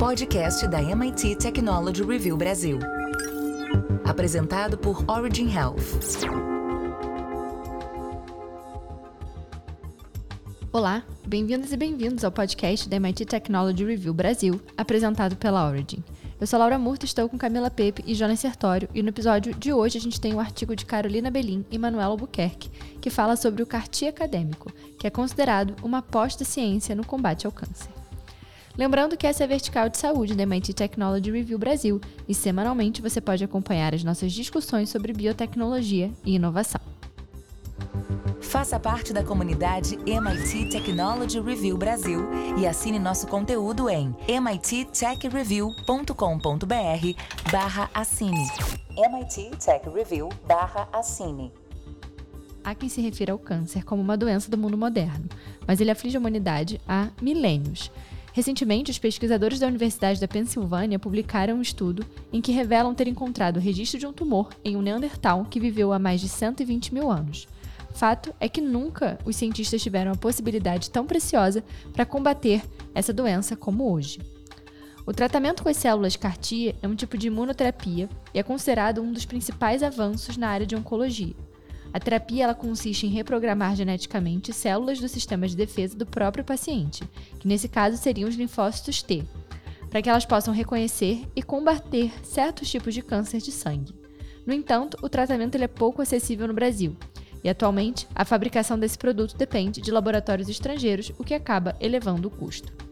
podcast da MIT Technology Review Brasil. Apresentado por Origin Health. Olá, bem-vindos e bem-vindos ao podcast da MIT Technology Review Brasil, apresentado pela Origin. Eu sou Laura Murta, estou com Camila Pepe e Jonas Sertório, e no episódio de hoje a gente tem um artigo de Carolina Belim e Manuela Albuquerque, que fala sobre o CAR-T acadêmico, que é considerado uma aposta ciência no combate ao câncer. Lembrando que essa é a vertical de saúde da MIT Technology Review Brasil, e semanalmente você pode acompanhar as nossas discussões sobre biotecnologia e inovação. Faça parte da comunidade MIT Technology Review Brasil e assine nosso conteúdo em mittechreview.com.br barra assine. MIT Tech Review barra assine. Há quem se refira ao câncer como uma doença do mundo moderno, mas ele aflige a humanidade há milênios. Recentemente, os pesquisadores da Universidade da Pensilvânia publicaram um estudo em que revelam ter encontrado o registro de um tumor em um Neandertal que viveu há mais de 120 mil anos. Fato é que nunca os cientistas tiveram a possibilidade tão preciosa para combater essa doença como hoje. O tratamento com as células CAR-T é um tipo de imunoterapia e é considerado um dos principais avanços na área de oncologia. A terapia ela consiste em reprogramar geneticamente células do sistema de defesa do próprio paciente, que nesse caso seriam os linfócitos T, para que elas possam reconhecer e combater certos tipos de câncer de sangue. No entanto, o tratamento é pouco acessível no Brasil, e atualmente, a fabricação desse produto depende de laboratórios estrangeiros, o que acaba elevando o custo.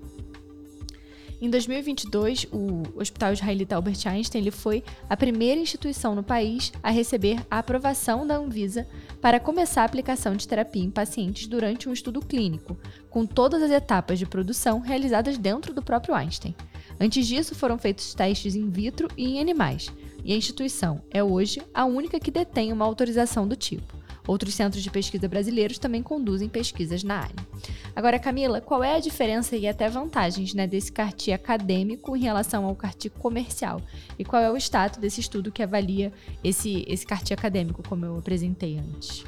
Em 2022, o Hospital Israelita Albert Einstein ele foi a primeira instituição no país a receber a aprovação da Anvisa para começar a aplicação de terapia em pacientes durante um estudo clínico, com todas as etapas de produção realizadas dentro do próprio Einstein. Antes disso, foram feitos testes in vitro e em animais, e a instituição é hoje a única que detém uma autorização do tipo. Outros centros de pesquisa brasileiros também conduzem pesquisas na área. Agora, Camila, qual é a diferença e até vantagens né, desse CARTI acadêmico em relação ao CARTI comercial? E qual é o status desse estudo que avalia esse, esse CARTI acadêmico, como eu apresentei antes?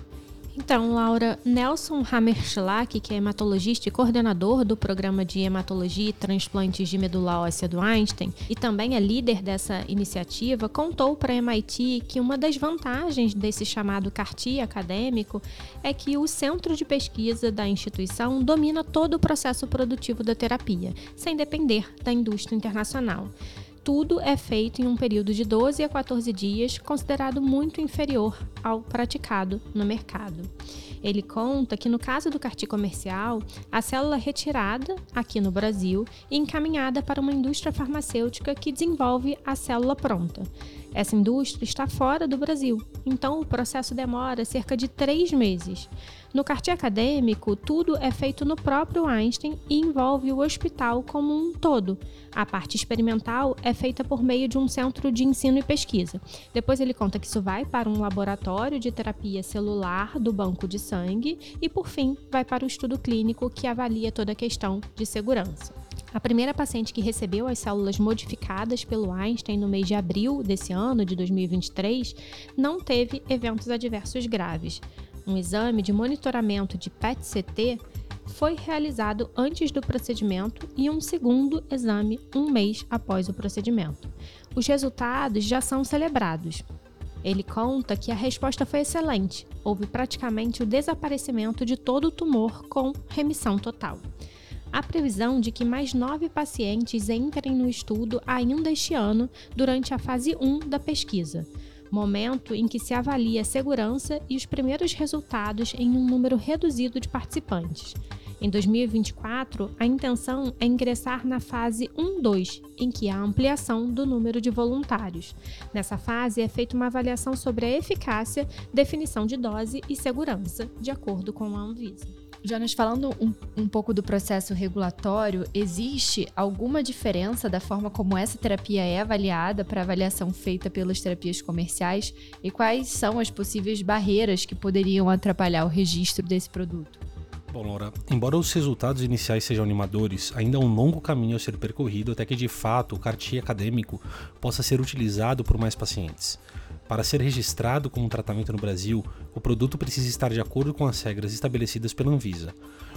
Então, Laura, Nelson Hammerschlag, que é hematologista e coordenador do programa de hematologia e transplantes de medula óssea do Einstein e também é líder dessa iniciativa, contou para a MIT que uma das vantagens desse chamado CAR-T acadêmico é que o centro de pesquisa da instituição domina todo o processo produtivo da terapia, sem depender da indústria internacional tudo é feito em um período de 12 a 14 dias, considerado muito inferior ao praticado no mercado. Ele conta que no caso do carti comercial, a célula é retirada aqui no Brasil e encaminhada para uma indústria farmacêutica que desenvolve a célula pronta. Essa indústria está fora do Brasil, então o processo demora cerca de três meses. No cartão acadêmico, tudo é feito no próprio Einstein e envolve o hospital como um todo. A parte experimental é feita por meio de um centro de ensino e pesquisa. Depois ele conta que isso vai para um laboratório de terapia celular do banco de sangue e, por fim, vai para o estudo clínico que avalia toda a questão de segurança. A primeira paciente que recebeu as células modificadas pelo Einstein no mês de abril desse ano, de 2023, não teve eventos adversos graves. Um exame de monitoramento de PET-CT foi realizado antes do procedimento e um segundo exame um mês após o procedimento. Os resultados já são celebrados. Ele conta que a resposta foi excelente, houve praticamente o desaparecimento de todo o tumor com remissão total. Há previsão de que mais nove pacientes entrem no estudo ainda este ano, durante a fase 1 da pesquisa momento em que se avalia a segurança e os primeiros resultados em um número reduzido de participantes. Em 2024, a intenção é ingressar na fase 1-2, em que há ampliação do número de voluntários. Nessa fase é feita uma avaliação sobre a eficácia, definição de dose e segurança, de acordo com a Anvisa. Jonas, falando um, um, pouco do processo regulatório, existe alguma diferença da forma como essa terapia é avaliada para avaliação feita pelas terapias comerciais e quais são as possíveis barreiras que poderiam atrapalhar o registro desse produto? Bom, Laura, embora os resultados iniciais sejam animadores, ainda há um longo caminho a ser percorrido até que de fato o CAR-T acadêmico possa ser utilizado por mais pacientes. Para ser registrado como tratamento no Brasil, o produto precisa estar de acordo com as regras estabelecidas pela Anvisa.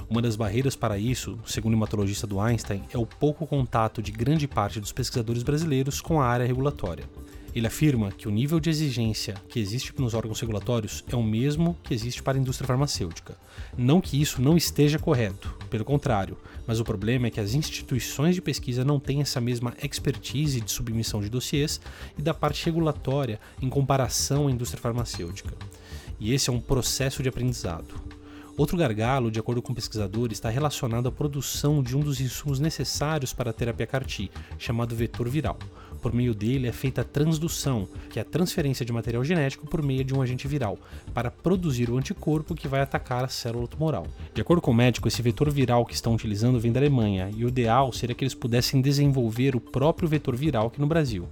Uma das barreiras para isso, segundo o hematologista do Einstein, é o pouco contato de grande parte dos pesquisadores brasileiros com a área regulatória. Ele afirma que o nível de exigência que existe nos órgãos regulatórios é o mesmo que existe para a indústria farmacêutica. Não que isso não esteja correto, pelo contrário, mas o problema é que as instituições de pesquisa não têm essa mesma expertise de submissão de dossiês e da parte regulatória em comparação à indústria farmacêutica. E esse é um processo de aprendizado. Outro gargalo, de acordo com pesquisadores, está relacionado à produção de um dos insumos necessários para a terapia CAR-T, chamado vetor viral. Por meio dele é feita a transdução, que é a transferência de material genético por meio de um agente viral, para produzir o anticorpo que vai atacar a célula tumoral. De acordo com o médico, esse vetor viral que estão utilizando vem da Alemanha, e o ideal seria que eles pudessem desenvolver o próprio vetor viral aqui no Brasil.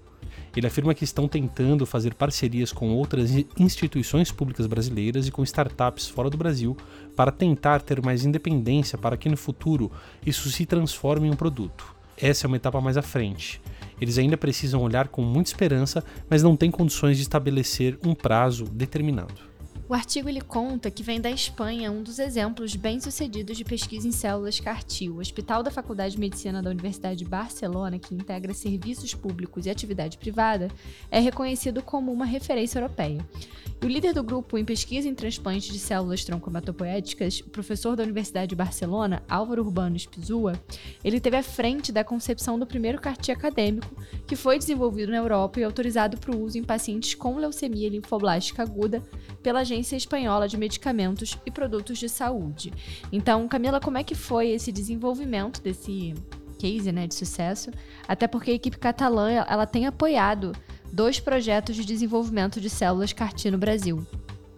Ele afirma que estão tentando fazer parcerias com outras instituições públicas brasileiras e com startups fora do Brasil para tentar ter mais independência para que no futuro isso se transforme em um produto. Essa é uma etapa mais à frente. Eles ainda precisam olhar com muita esperança, mas não têm condições de estabelecer um prazo determinado. O artigo ele conta que vem da Espanha um dos exemplos bem-sucedidos de pesquisa em células CAR-T. O Hospital da Faculdade de Medicina da Universidade de Barcelona, que integra serviços públicos e atividade privada, é reconhecido como uma referência europeia. E o líder do grupo em pesquisa em transplante de células troncomatopoéticas, professor da Universidade de Barcelona, Álvaro Urbano Spizua, ele teve à frente da concepção do primeiro CAR-T acadêmico, que foi desenvolvido na Europa e autorizado para o uso em pacientes com leucemia linfoblástica aguda pela agência Agência Espanhola de Medicamentos e Produtos de Saúde. Então, Camila, como é que foi esse desenvolvimento desse case né, de sucesso? Até porque a equipe catalã ela tem apoiado dois projetos de desenvolvimento de células CAR-T no Brasil.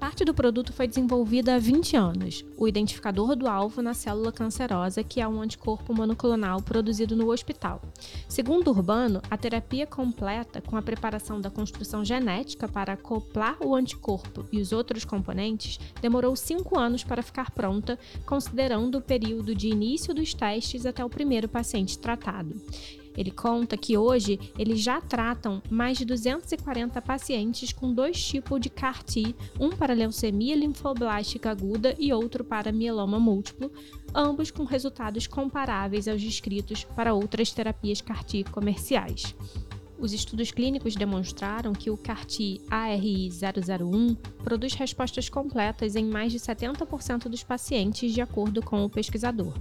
Parte do produto foi desenvolvida há 20 anos, o identificador do alvo na célula cancerosa, que é um anticorpo monoclonal produzido no hospital. Segundo Urbano, a terapia completa, com a preparação da construção genética para acoplar o anticorpo e os outros componentes, demorou 5 anos para ficar pronta, considerando o período de início dos testes até o primeiro paciente tratado. Ele conta que hoje eles já tratam mais de 240 pacientes com dois tipos de CAR-T, um para leucemia linfoblástica aguda e outro para mieloma múltiplo, ambos com resultados comparáveis aos descritos para outras terapias CAR-T comerciais. Os estudos clínicos demonstraram que o CAR-T ARI-001 produz respostas completas em mais de 70% dos pacientes, de acordo com o pesquisador.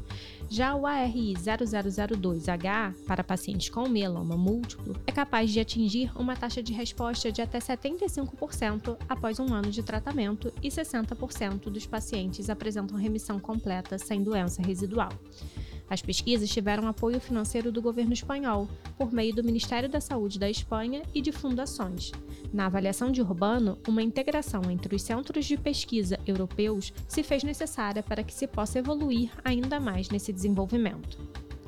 Já o ARI-0002H, para pacientes com mieloma múltiplo, é capaz de atingir uma taxa de resposta de até 75% após um ano de tratamento e 60% dos pacientes apresentam remissão completa sem doença residual. As pesquisas tiveram apoio financeiro do governo espanhol, por meio do Ministério da Saúde da Espanha e de fundações. Na avaliação de Urbano, uma integração entre os centros de pesquisa europeus se fez necessária para que se possa evoluir ainda mais nesse desenvolvimento.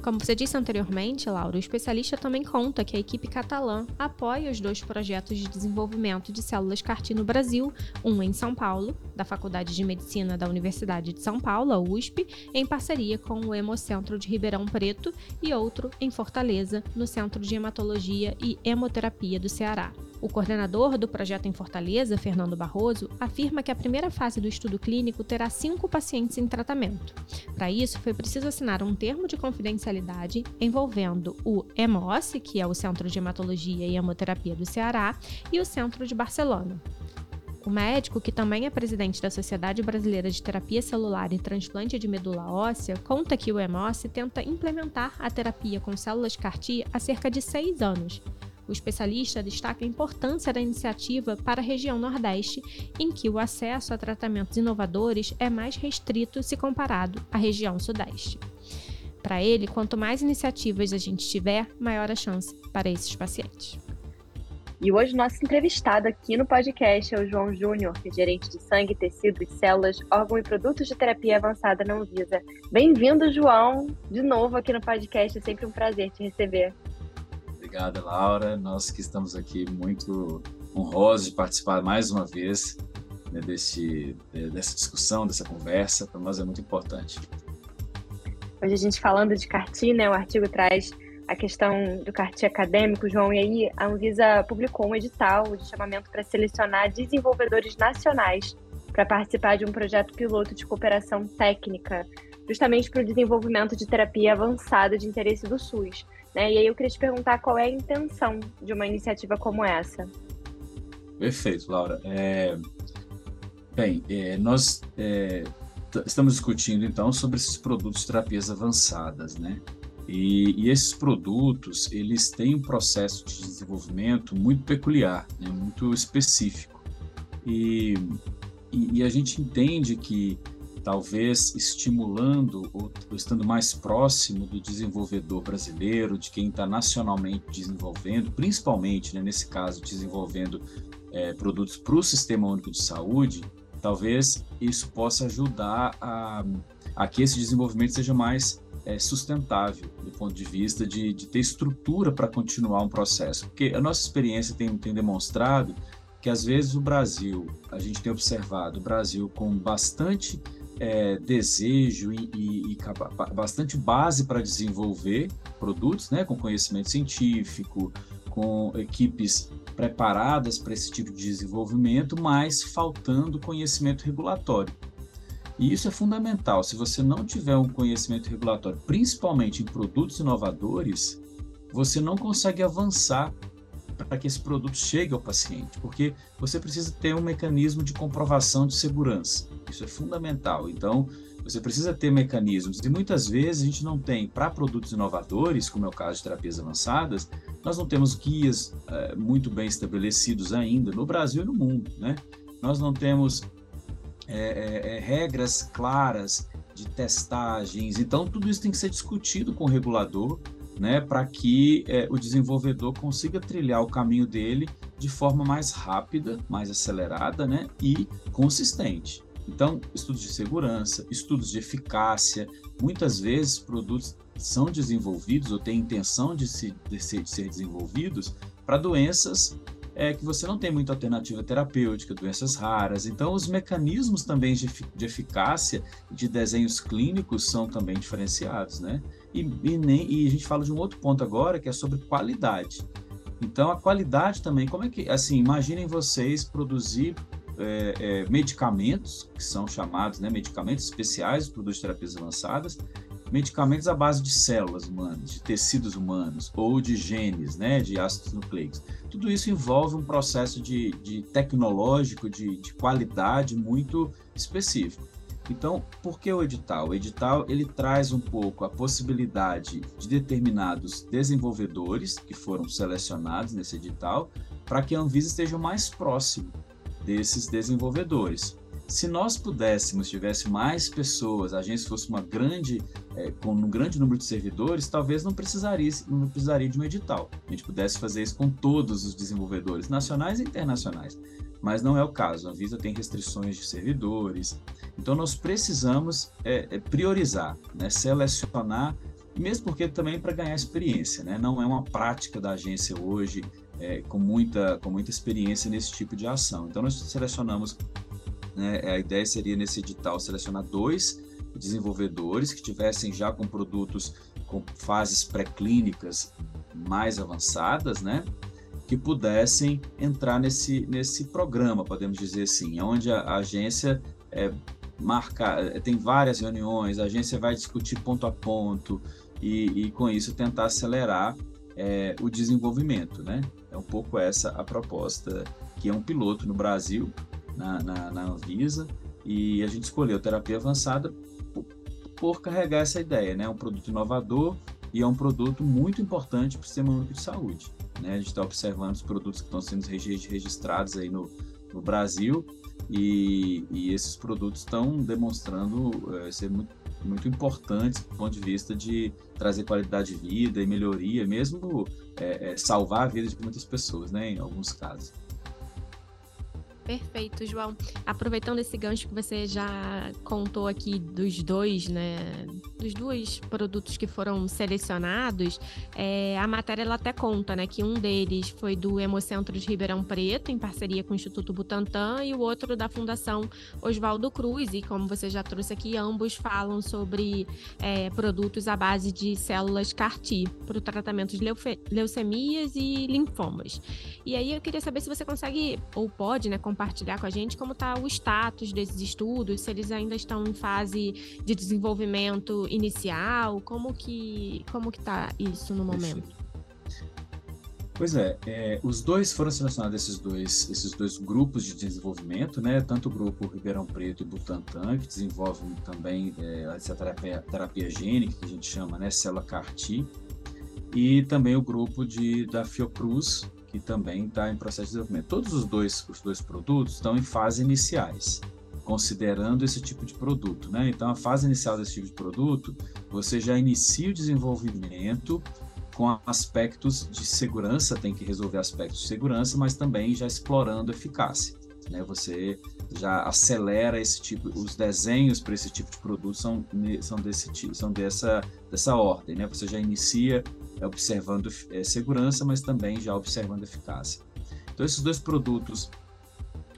Como você disse anteriormente, Laura, o especialista também conta que a equipe catalã apoia os dois projetos de desenvolvimento de células CAR-T no Brasil, um em São Paulo, da Faculdade de Medicina da Universidade de São Paulo, a USP, em parceria com o Hemocentro de Ribeirão Preto, e outro em Fortaleza, no Centro de Hematologia e Hemoterapia do Ceará. O coordenador do projeto em Fortaleza, Fernando Barroso, afirma que a primeira fase do estudo clínico terá cinco pacientes em tratamento. Para isso, foi preciso assinar um termo de confidencialidade envolvendo o EMOS, que é o Centro de Hematologia e Hemoterapia do Ceará, e o Centro de Barcelona. O médico, que também é presidente da Sociedade Brasileira de Terapia Celular e Transplante de Medula Óssea, conta que o EMOS tenta implementar a terapia com células CAR-T há cerca de seis anos, o especialista destaca a importância da iniciativa para a região Nordeste, em que o acesso a tratamentos inovadores é mais restrito se comparado à região Sudeste. Para ele, quanto mais iniciativas a gente tiver, maior a chance para esses pacientes. E hoje nosso entrevistado aqui no podcast é o João Júnior, que é gerente de sangue, tecidos, células, órgão e produtos de terapia avançada na Anvisa. Bem-vindo, João, de novo aqui no podcast. É sempre um prazer te receber. Obrigada, Laura. Nós que estamos aqui muito honrosos de participar mais uma vez né, dessa discussão, dessa conversa. Para nós é muito importante. Hoje a gente falando de CARTI, né, o artigo traz a questão do CARTI acadêmico, João, e aí a Anvisa publicou um edital de chamamento para selecionar desenvolvedores nacionais para participar de um projeto piloto de cooperação técnica justamente para o desenvolvimento de terapia avançada de interesse do SUS. Né? E aí eu queria te perguntar qual é a intenção de uma iniciativa como essa. Perfeito, Laura. É... Bem, é, nós é, estamos discutindo então sobre esses produtos de terapias avançadas, né? E, e, esses produtos, eles têm um processo de desenvolvimento muito peculiar, né? muito específico. E, e, e, a gente entende que talvez estimulando ou, estando mais próximo do desenvolvedor brasileiro, de quem está nacionalmente desenvolvendo, principalmente, né, nesse caso, desenvolvendo é, produtos para o Sistema Único de Saúde, talvez isso possa ajudar a, a que esse desenvolvimento seja mais é, sustentável do ponto de vista de, de ter estrutura para continuar um processo. Porque a nossa experiência tem, tem demonstrado que às vezes o Brasil, a gente tem observado o Brasil com bastante é, desejo e, e, e, bastante base para desenvolver produtos, né, com conhecimento científico, com equipes preparadas para esse tipo de desenvolvimento, mas faltando conhecimento regulatório. E isso é fundamental. Se você não tiver um conhecimento regulatório, principalmente em produtos inovadores, você não consegue avançar para que esse produto chegue ao paciente, porque você precisa ter um mecanismo de comprovação de segurança. Isso é fundamental. Então, você precisa ter mecanismos, e muitas vezes a gente não tem, para produtos inovadores, como é o caso de terapias avançadas, nós não temos guias é, muito bem estabelecidos ainda no Brasil e no mundo. Né? Nós não temos é, é, regras claras de testagens. Então, tudo isso tem que ser discutido com o regulador, né, para que é, o desenvolvedor consiga trilhar o caminho dele de forma mais rápida, mais acelerada né, e consistente. Então, estudos de segurança, estudos de eficácia, muitas vezes produtos são desenvolvidos ou têm intenção de, se, de, ser, de ser desenvolvidos para doenças é que você não tem muita alternativa terapêutica, doenças raras. Então, os mecanismos também de, de eficácia de desenhos clínicos são também diferenciados, né? E, e, nem, e a gente fala de um outro ponto agora, que é sobre qualidade. Então, a qualidade também, como é que, assim, imaginem vocês produzir é, é, medicamentos, que são chamados né, medicamentos especiais, produtos de terapias avançadas, medicamentos à base de células humanas, de tecidos humanos ou de genes, né, de ácidos nucleicos. Tudo isso envolve um processo de, de tecnológico, de, de qualidade muito específico. Então, por que o edital? O edital ele traz um pouco a possibilidade de determinados desenvolvedores que foram selecionados nesse edital para que a Anvisa esteja mais próximo desses desenvolvedores. Se nós pudéssemos, tivesse mais pessoas, a agência fosse uma grande, é, com um grande número de servidores, talvez não precisaria, não precisaria de um edital. A gente pudesse fazer isso com todos os desenvolvedores, nacionais e internacionais. Mas não é o caso. A Visa tem restrições de servidores. Então nós precisamos é, é priorizar, né, selecionar, mesmo porque também para ganhar experiência. Né? Não é uma prática da agência hoje é, com, muita, com muita experiência nesse tipo de ação. Então nós selecionamos né? A ideia seria nesse edital selecionar dois desenvolvedores que tivessem já com produtos com fases pré-clínicas mais avançadas, né? que pudessem entrar nesse, nesse programa, podemos dizer assim, onde a, a agência é, marca, é, tem várias reuniões, a agência vai discutir ponto a ponto e, e com isso tentar acelerar é, o desenvolvimento, né? É um pouco essa a proposta, que é um piloto no Brasil, na, na, na Anvisa e a gente escolheu terapia avançada por, por carregar essa ideia, né? Um produto inovador e é um produto muito importante para o sistema único de saúde. Né? A gente está observando os produtos que estão sendo registrados aí no, no Brasil e, e, esses produtos estão demonstrando é, ser muito, muito importantes do ponto de vista de trazer qualidade de vida e melhoria, mesmo é, é, salvar a vida de muitas pessoas, né, em alguns casos. Perfeito, João. Aproveitando esse gancho que você já contou aqui dos dois, né, dos dois produtos que foram selecionados, é, a matéria ela até conta, né, que um deles foi do Hemocentro de Ribeirão Preto, em parceria com o Instituto Butantan, e o outro da Fundação Oswaldo Cruz. E como você já trouxe aqui, ambos falam sobre é, produtos à base de células CAR-T para o tratamento de leucemias e linfomas. E aí eu queria saber se você consegue ou pode, né, compartilhar com a gente como está o status desses estudos, se eles ainda estão em fase de desenvolvimento inicial, como que como que está isso no momento? Pois é, é, os dois foram selecionados esses dois esses dois grupos de desenvolvimento, né? Tanto o grupo Ribeirão Preto e Butantan que desenvolvem também é, essa terapia, terapia gênica que a gente chama, né, célula CAR-T, e também o grupo de da Fiocruz que também está em processo de desenvolvimento. Todos os dois os dois produtos estão em fases iniciais considerando esse tipo de produto, né? Então, a fase inicial desse tipo de produto, você já inicia o desenvolvimento com aspectos de segurança, tem que resolver aspectos de segurança, mas também já explorando eficácia. Né? Você já acelera esse tipo, os desenhos para esse tipo de produto são, são desse são dessa, dessa ordem, né? Você já inicia observando é, segurança, mas também já observando eficácia. Então esses dois produtos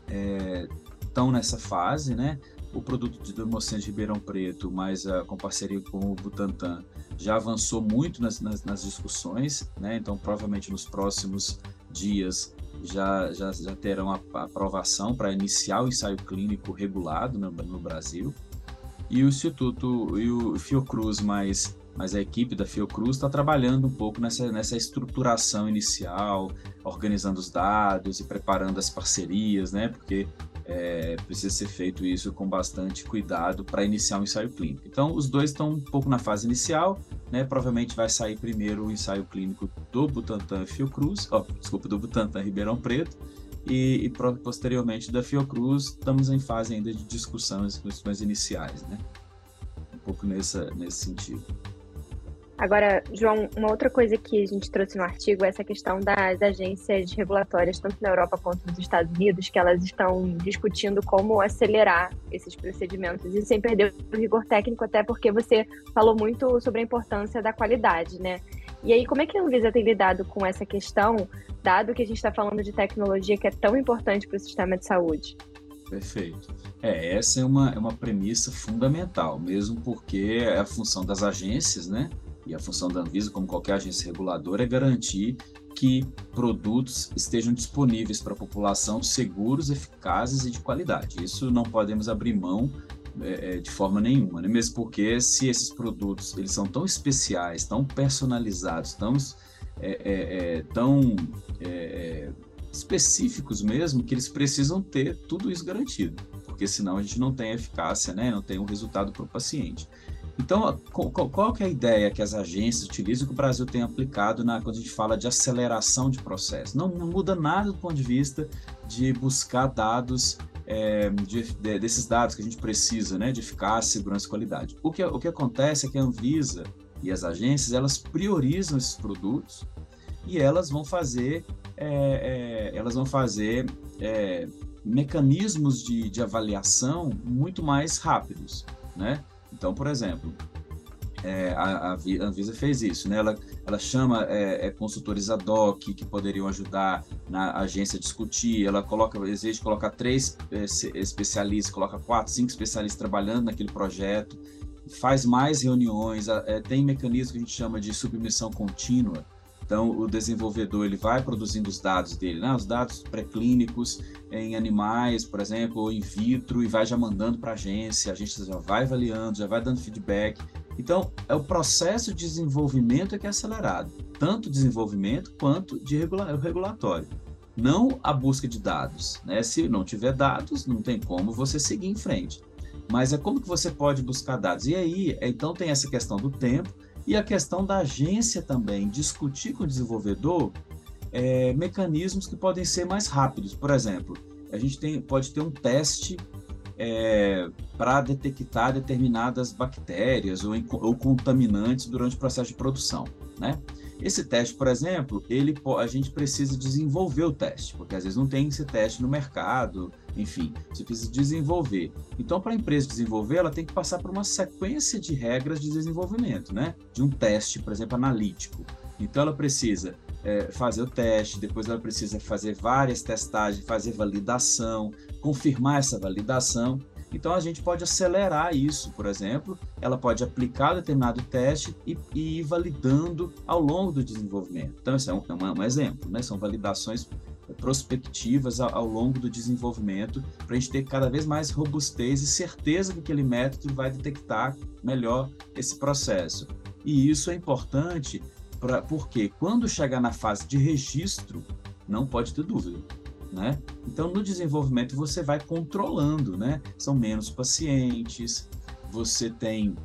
é, estão nessa fase, né? O produto de Democente de Ribeirão Preto, mais a, com parceria com o Butantan, já avançou muito nas, nas, nas discussões, né? então provavelmente nos próximos dias já, já, já terão a, a aprovação para iniciar o ensaio clínico regulado no, no, Brasil. E o Instituto e o Fiocruz, mais, mais a equipe da Fiocruz, está trabalhando um pouco nessa, nessa estruturação inicial, organizando os dados e preparando as parcerias, né? porque é, precisa ser feito isso com bastante cuidado para iniciar um ensaio clínico. Então, os dois estão um pouco na fase inicial, né? Provavelmente vai sair primeiro o ensaio clínico do Butantan Fiocruz, oh, desculpa, do Butantan Ribeirão Preto, e, e posteriormente da Fiocruz, estamos em fase ainda de discussões, discussões iniciais, né? Um pouco nessa, nesse sentido. Agora, João, uma outra coisa que a gente trouxe no artigo é essa questão das agências regulatórias, tanto na Europa quanto nos Estados Unidos, que elas estão discutindo como acelerar esses procedimentos e sem perder o rigor técnico, até porque você falou muito sobre a importância da qualidade, né? E aí, como é que a Anvisa tem lidado com essa questão, dado que a gente está falando de tecnologia que é tão importante para o sistema de saúde? Perfeito. É, essa é uma, é uma premissa fundamental, mesmo porque é a função das agências, né? E a função da Anvisa, como qualquer agência reguladora, é garantir que produtos estejam disponíveis para a população seguros, eficazes e de qualidade. Isso não podemos abrir mão é, é, de forma nenhuma, né? mesmo porque se esses produtos eles são tão especiais, tão personalizados, tão, é, é, é tão é, específicos mesmo, que eles precisam ter tudo isso garantido, porque senão a gente não tem eficácia, né? não tem um resultado para o paciente. Então, qual, que é a ideia que as agências utilizam que o Brasil tem aplicado na, quando a gente fala de aceleração de processo? Não, não muda nada do ponto de vista de buscar dados, é, de, de, desses dados que a gente precisa, né, de eficácia, segurança e qualidade. O que, o que acontece é que a Anvisa e as agências, elas priorizam esses produtos e elas vão fazer, é, é, elas vão fazer é, mecanismos de, de avaliação muito mais rápidos, né? Então, por exemplo, é, a, a, Anvisa fez isso, né? Ela, ela chama é, é, consultores ad hoc que poderiam ajudar na agência a discutir. Ela coloca, exige colocar três é, especialistas, coloca quatro, cinco especialistas trabalhando naquele projeto, faz mais reuniões, é, tem mecanismo que a gente chama de submissão contínua. Então, o desenvolvedor ele vai produzindo os dados dele, né? os dados pré-clínicos em animais, por exemplo, ou in vitro, e vai já mandando para a agência, a agência já vai avaliando, já vai dando feedback. Então, é o processo de desenvolvimento é que é acelerado, tanto desenvolvimento quanto de regula regulatório. Não a busca de dados. Né? Se não tiver dados, não tem como você seguir em frente. Mas é como que você pode buscar dados. E aí, então tem essa questão do tempo, e a questão da agência também, discutir com o desenvolvedor é, mecanismos que podem ser mais rápidos. Por exemplo, a gente tem, pode ter um teste é, para detectar determinadas bactérias ou, ou, contaminantes durante o processo de produção, né? Esse teste, por exemplo, ele, a gente precisa desenvolver o teste, porque às vezes não tem esse teste no mercado, enfim, você precisa desenvolver. Então, para a empresa desenvolver, ela tem que passar por uma sequência de regras de desenvolvimento, né? De um teste, por exemplo, analítico. Então, ela precisa é, fazer o teste, depois ela precisa fazer várias testagens, fazer validação, confirmar essa validação. Então a gente pode acelerar isso, por exemplo, ela pode aplicar determinado teste e, e ir validando ao longo do desenvolvimento. Então, esse é um, é um exemplo, né? São validações prospectivas ao, longo do desenvolvimento, para a gente ter cada vez mais robustez e certeza que aquele método vai detectar melhor esse processo. E isso é importante pra, porque quando chegar na fase de registro, não pode ter dúvida. Né? Então, no desenvolvimento, você vai controlando, né? São menos pacientes, você tem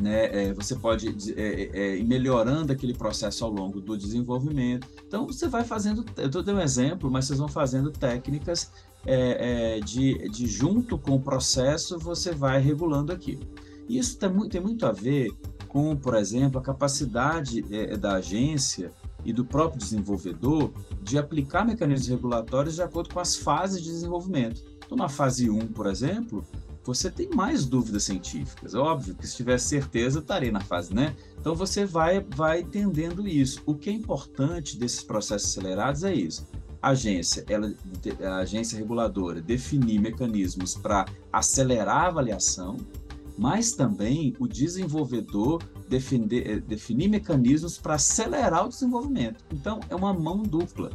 né, é, você pode é, é, é, ir melhorando aquele processo ao longo do desenvolvimento. Então, você vai fazendo, eu estou dando um exemplo, mas vocês vão fazendo técnicas é, é, de, de, junto com o processo, você vai regulando aquilo. Isso tem muito, tem muito a ver com, por exemplo, a capacidade da agência e do próprio desenvolvedor de aplicar mecanismos regulatórios de acordo com as fases de desenvolvimento. Então, na fase 1, por exemplo, você tem mais dúvidas científicas. Óbvio que se tiver certeza, estarei na fase, né? Então você vai, vai entendendo isso. O que é importante desses processos acelerados é isso. A agência, ela, a agência reguladora definir mecanismos para acelerar a avaliação, mas também o desenvolvedor defender, eh, definir mecanismos para acelerar o desenvolvimento. Então é uma mão dupla.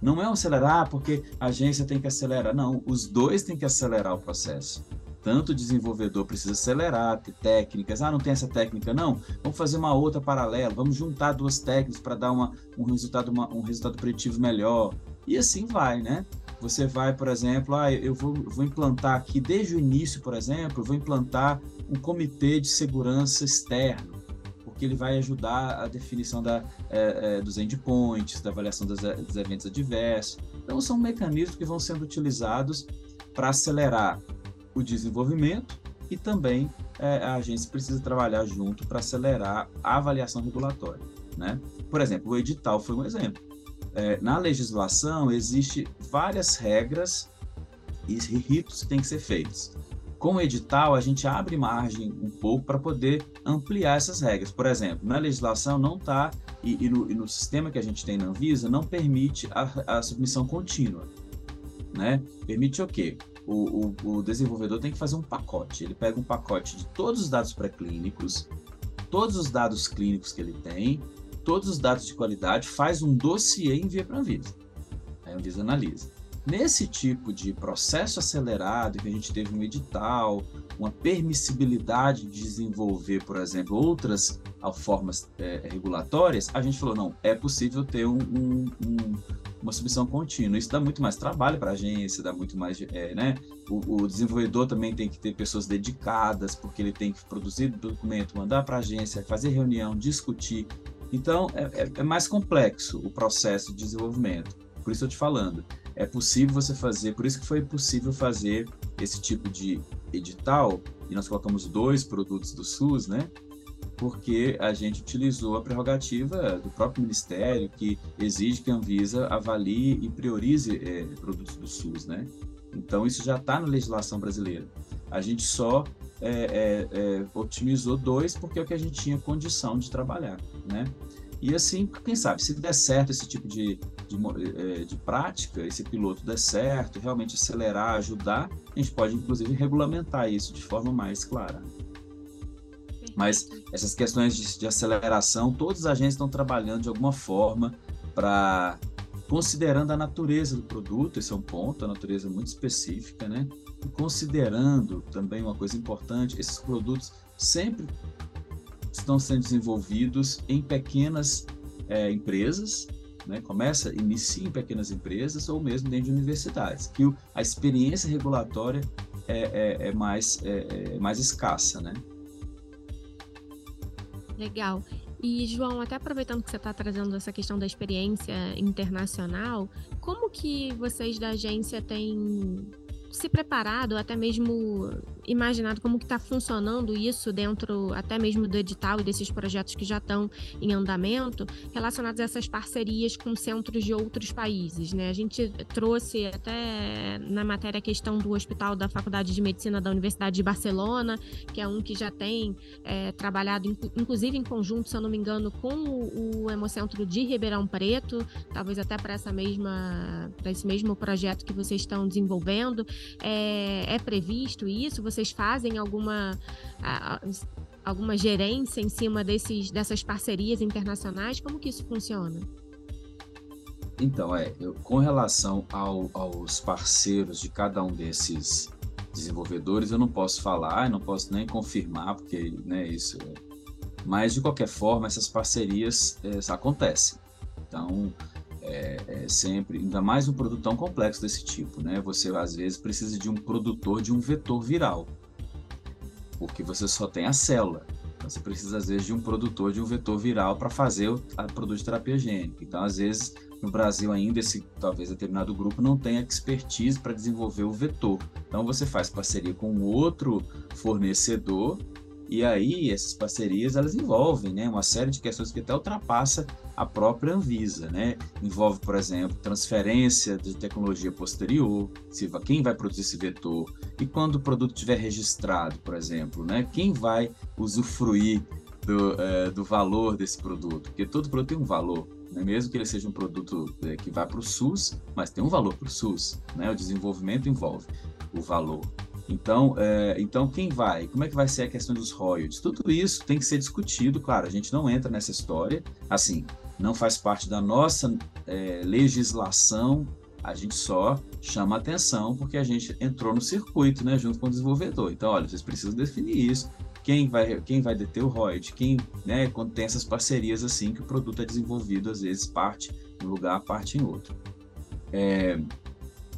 Não é um acelerar porque a agência tem que acelerar, não. Os dois têm que acelerar o processo tanto o desenvolvedor precisa acelerar, ter técnicas. Ah, não tem essa técnica, não? Vamos fazer uma outra paralela, vamos juntar duas técnicas para dar uma, um, resultado, uma, um resultado preditivo melhor. E assim vai, né? Você vai, por exemplo, ah, eu vou, vou implantar aqui, desde o início, por exemplo, eu vou implantar um comitê de segurança externo, porque ele vai ajudar a definição da, é, é, dos endpoints, da avaliação dos, dos eventos adversos. Então, são mecanismos que vão sendo utilizados para acelerar o desenvolvimento e também é, a agência precisa trabalhar junto para acelerar a avaliação regulatória. Né? Por exemplo, o edital foi um exemplo. É, na legislação, existe várias regras e ritos que têm que ser feitos. Com o edital, a gente abre margem um pouco para poder ampliar essas regras. Por exemplo, na legislação não está, e, e, e, no, sistema que a gente tem na Anvisa, não permite a, a submissão contínua. Né? Permite o quê? O, o, o desenvolvedor tem que fazer um pacote. Ele pega um pacote de todos os dados pré-clínicos, todos os dados clínicos que ele tem, todos os dados de qualidade, faz um dossiê e envia para a Anvisa. Aí a Anvisa analisa. Nesse tipo de processo acelerado, que a gente teve um edital, uma permissibilidade de desenvolver, por exemplo, outras formas é, regulatórias, a gente falou, não, é possível ter um, um, um, uma submissão contínua. Isso dá muito mais trabalho para a agência, dá muito mais, é, né? O, o, desenvolvedor também tem que ter pessoas dedicadas, porque ele tem que produzir documento, mandar para a agência, fazer reunião, discutir. Então, é, é, é mais complexo o processo de desenvolvimento. Por isso eu te falando, é possível você fazer, por isso que foi possível fazer esse tipo de edital, e nós colocamos dois produtos do SUS, né? Porque a gente utilizou a prerrogativa do próprio Ministério, que exige que a Anvisa avalie e priorize é, produtos do SUS, né? Então, isso já está na legislação brasileira. A gente só é, é, é, otimizou dois porque é o que a gente tinha condição de trabalhar, né? E assim, quem sabe, se der certo esse tipo de, de, é, de, prática, esse piloto der certo, realmente acelerar, ajudar, a gente pode inclusive regulamentar isso de forma mais clara. Mas essas questões de, de aceleração, todos os agentes estão trabalhando de alguma forma para considerando a natureza do produto, esse é um ponto, a natureza muito específica, né? E considerando também uma coisa importante, esses produtos sempre estão sendo desenvolvidos em pequenas é, empresas, né? Começa, inicia em pequenas empresas ou mesmo dentro de universidades, que a experiência regulatória é, é, é mais, é, é mais escassa, né? Legal. E, João, até aproveitando que você está trazendo essa questão da experiência internacional, como que vocês da agência têm se preparado, até mesmo imaginado como que está funcionando isso dentro até mesmo do edital e desses projetos que já estão em andamento, relacionados a essas parcerias com centros de outros países, né? A gente trouxe até na matéria a questão do Hospital da Faculdade de Medicina da Universidade de Barcelona, que é um que já tem é, trabalhado, inclusive em conjunto, se eu não me engano, com o, o Hemocentro de Ribeirão Preto, talvez até para essa mesma, para esse mesmo projeto que vocês estão desenvolvendo. É, é previsto isso? Vocês fazem alguma, alguma gerência em cima desses, dessas parcerias internacionais? Como que isso funciona? Então, é, eu, com relação ao, aos parceiros de cada um desses desenvolvedores, eu não posso falar, não posso nem confirmar, porque né, isso. É... Mas, de qualquer forma, essas parcerias é, acontecem. Então, é, é, sempre, ainda mais um produto tão complexo desse tipo, né? Você às vezes precisa de um produtor de um vetor viral, porque você só tem a célula. Você precisa às vezes de um produtor de um vetor viral para fazer a produto de terapia gênica. Então, às vezes, no Brasil ainda esse talvez determinado grupo não tenha expertise para desenvolver o vetor. Então você faz parceria com outro fornecedor e aí essas parcerias elas envolvem né, uma série de questões que até ultrapassa a própria Anvisa, né? Envolve, por exemplo, transferência de tecnologia posterior, se quem vai produzir esse vetor e quando o produto estiver registrado, por exemplo, né? Quem vai usufruir do, é, do valor desse produto? Porque todo produto tem um valor, né? mesmo que ele seja um produto é, que vá para o SUS, mas tem um valor para o SUS, né? O desenvolvimento envolve o valor. Então, é, então quem vai? Como é que vai ser a questão dos royalties? Tudo isso tem que ser discutido, claro, a gente não entra nessa história, assim, não faz parte da nossa é, legislação, a gente só chama atenção porque a gente entrou no circuito, né, junto com o desenvolvedor. Então, olha, vocês precisam definir isso, quem vai, quem vai deter o royalty, quem, né, quando tem essas parcerias assim que o produto é desenvolvido, às vezes parte em um lugar, parte em outro. É,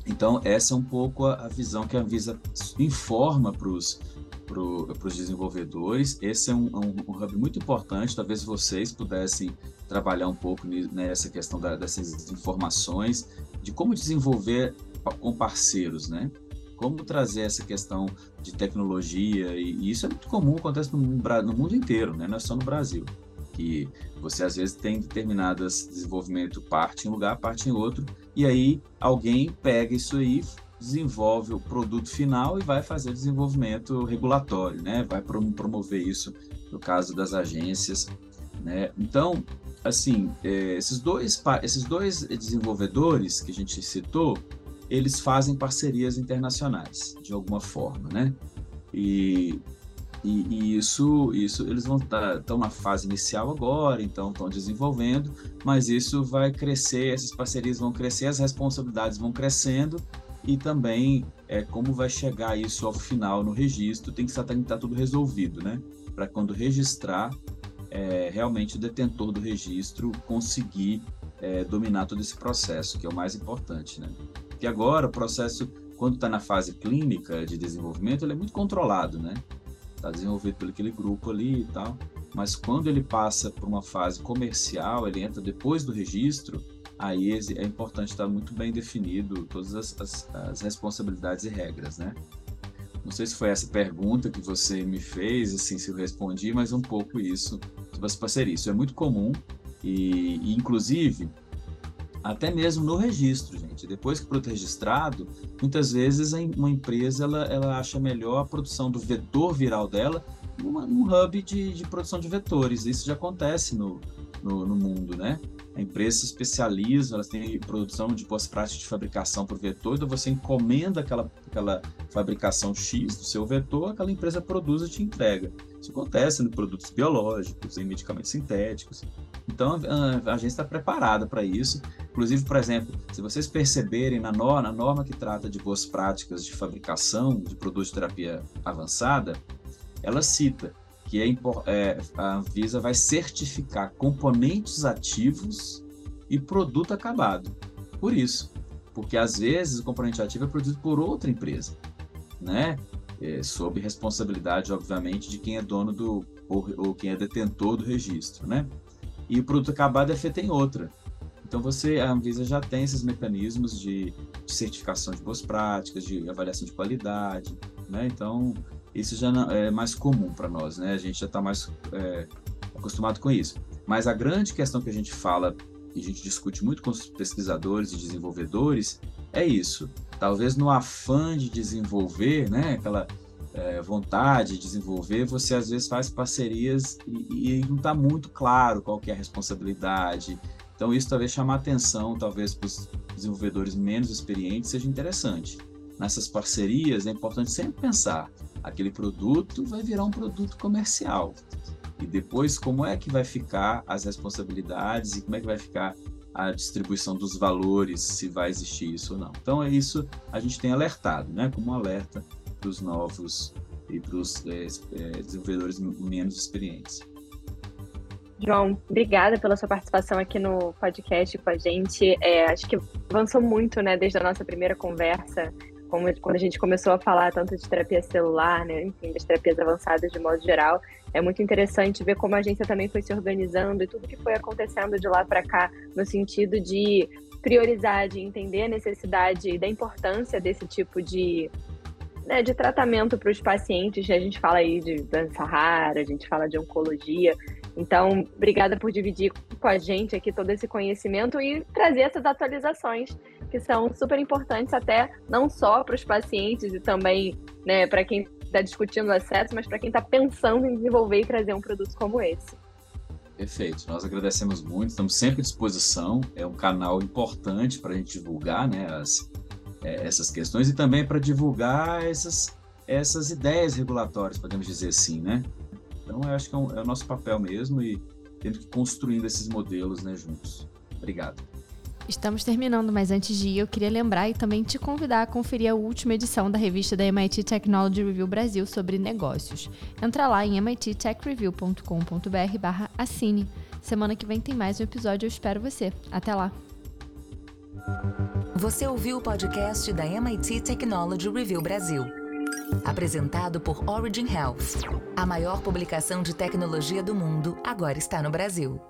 então, essa é um pouco a, a visão que a Anvisa informa para os para os desenvolvedores. Esse é um, um, um, hub muito importante. Talvez vocês pudessem trabalhar um pouco nessa questão da, dessas informações, de como desenvolver com parceiros, né? Como trazer essa questão de tecnologia, e, e isso é muito comum, acontece no, no mundo inteiro, né? não é só no Brasil que você às vezes tem determinadas desenvolvimento parte em um lugar, parte em outro, e aí alguém pega isso aí, desenvolve o produto final e vai fazer desenvolvimento regulatório, né? Vai promover isso no caso das agências, né? Então, assim, é, esses dois esses dois desenvolvedores que a gente citou, eles fazem parcerias internacionais de alguma forma, né? E e, e, isso, isso eles vão estar tá, na fase inicial agora, então estão desenvolvendo, mas isso vai crescer, essas parcerias vão crescer, as responsabilidades vão crescendo e também é, como vai chegar isso ao final no registro, tem que estar, tudo resolvido, né? Para quando registrar, é, realmente o detentor do registro conseguir é, dominar todo esse processo, que é o mais importante, né? Porque agora o processo, quando está na fase clínica de desenvolvimento, ele é muito controlado, né? Está desenvolvido por aquele grupo ali e tal. Mas quando ele passa por uma fase comercial, ele entra depois do registro, aí é importante estar muito bem definido todas as, as, as responsabilidades e regras, né? Não sei se foi essa pergunta que você me fez, assim, se eu respondi, mas um pouco isso sobre as parcerias. Isso é muito comum e, e inclusive, até mesmo no registro, gente. Depois que produto registrado, muitas vezes uma empresa ela, ela acha melhor a produção do vetor viral dela num hub de, de produção de vetores. Isso já acontece no, no, no mundo, né? A empresa se especializa, elas têm produção de boas práticas de fabricação por vetor, então você encomenda aquela, aquela fabricação X do seu vetor, aquela empresa produz e te entrega. Isso acontece em produtos biológicos, em medicamentos sintéticos. Então a, a está preparada para isso. Inclusive, por exemplo, se vocês perceberem na norma, na norma que trata de boas práticas de fabricação de produtos de terapia avançada, ela cita que é, é, a Anvisa vai certificar componentes ativos e produto acabado. Por isso, porque às vezes o componente ativo é produzido por outra empresa, né? É, sob responsabilidade, obviamente, de quem é dono do ou, ou, quem é detentor do registro, né? E o produto acabado é feito em outra. Então você, a Anvisa já tem esses mecanismos de, de certificação de boas práticas, de avaliação de qualidade, né? Então isso já é mais comum para nós, né? A gente já está mais é, acostumado com isso. Mas a grande questão que a gente fala e a gente discute muito com os pesquisadores e desenvolvedores é isso. Talvez no afã de desenvolver, né? Aquela é, vontade de desenvolver, você às vezes faz parcerias e, e não está muito claro qual que é a responsabilidade. Então isso talvez chamar atenção, talvez para os desenvolvedores menos experientes seja interessante. Nessas parcerias é importante sempre pensar aquele produto vai virar um produto comercial. E depois, como é que vai ficar as responsabilidades e como é que vai ficar a distribuição dos valores, se vai existir isso ou não. Então, é isso a gente tem alertado, né, como um alerta para os novos e para os é, desenvolvedores menos experientes. João, obrigada pela sua participação aqui no podcast com a gente. É, acho que avançou muito, né, desde a nossa primeira conversa, como, quando a gente começou a falar tanto de terapia celular, né, enfim, das terapias avançadas de modo geral. É muito interessante ver como a agência também foi se organizando e tudo que foi acontecendo de lá para cá, no sentido de priorizar, de entender a necessidade e da importância desse tipo de né, de tratamento para os pacientes. A gente fala aí de doença rara, a gente fala de oncologia. Então, obrigada por dividir com a gente aqui todo esse conhecimento e trazer essas atualizações que são super importantes até não só para os pacientes e também né, para quem está discutindo acesso, mas para quem está pensando em desenvolver e trazer um produto como esse. Perfeito, nós agradecemos muito, estamos sempre à disposição, é um canal importante para a gente divulgar né, as, é, essas questões e também para divulgar essas, essas ideias regulatórias, podemos dizer assim, né? Então, eu acho que é, um, é o nosso papel mesmo e temos que ir construindo esses modelos né, juntos. Obrigado. Estamos terminando, mas antes de ir, eu queria lembrar e também te convidar a conferir a última edição da revista da MIT Technology Review Brasil sobre negócios. Entra lá em mittechreview.com.br barra assine. Semana que vem tem mais um episódio, eu espero você. Até lá! Você ouviu o podcast da MIT Technology Review Brasil. Apresentado por Origin Health. A maior publicação de tecnologia do mundo agora está no Brasil.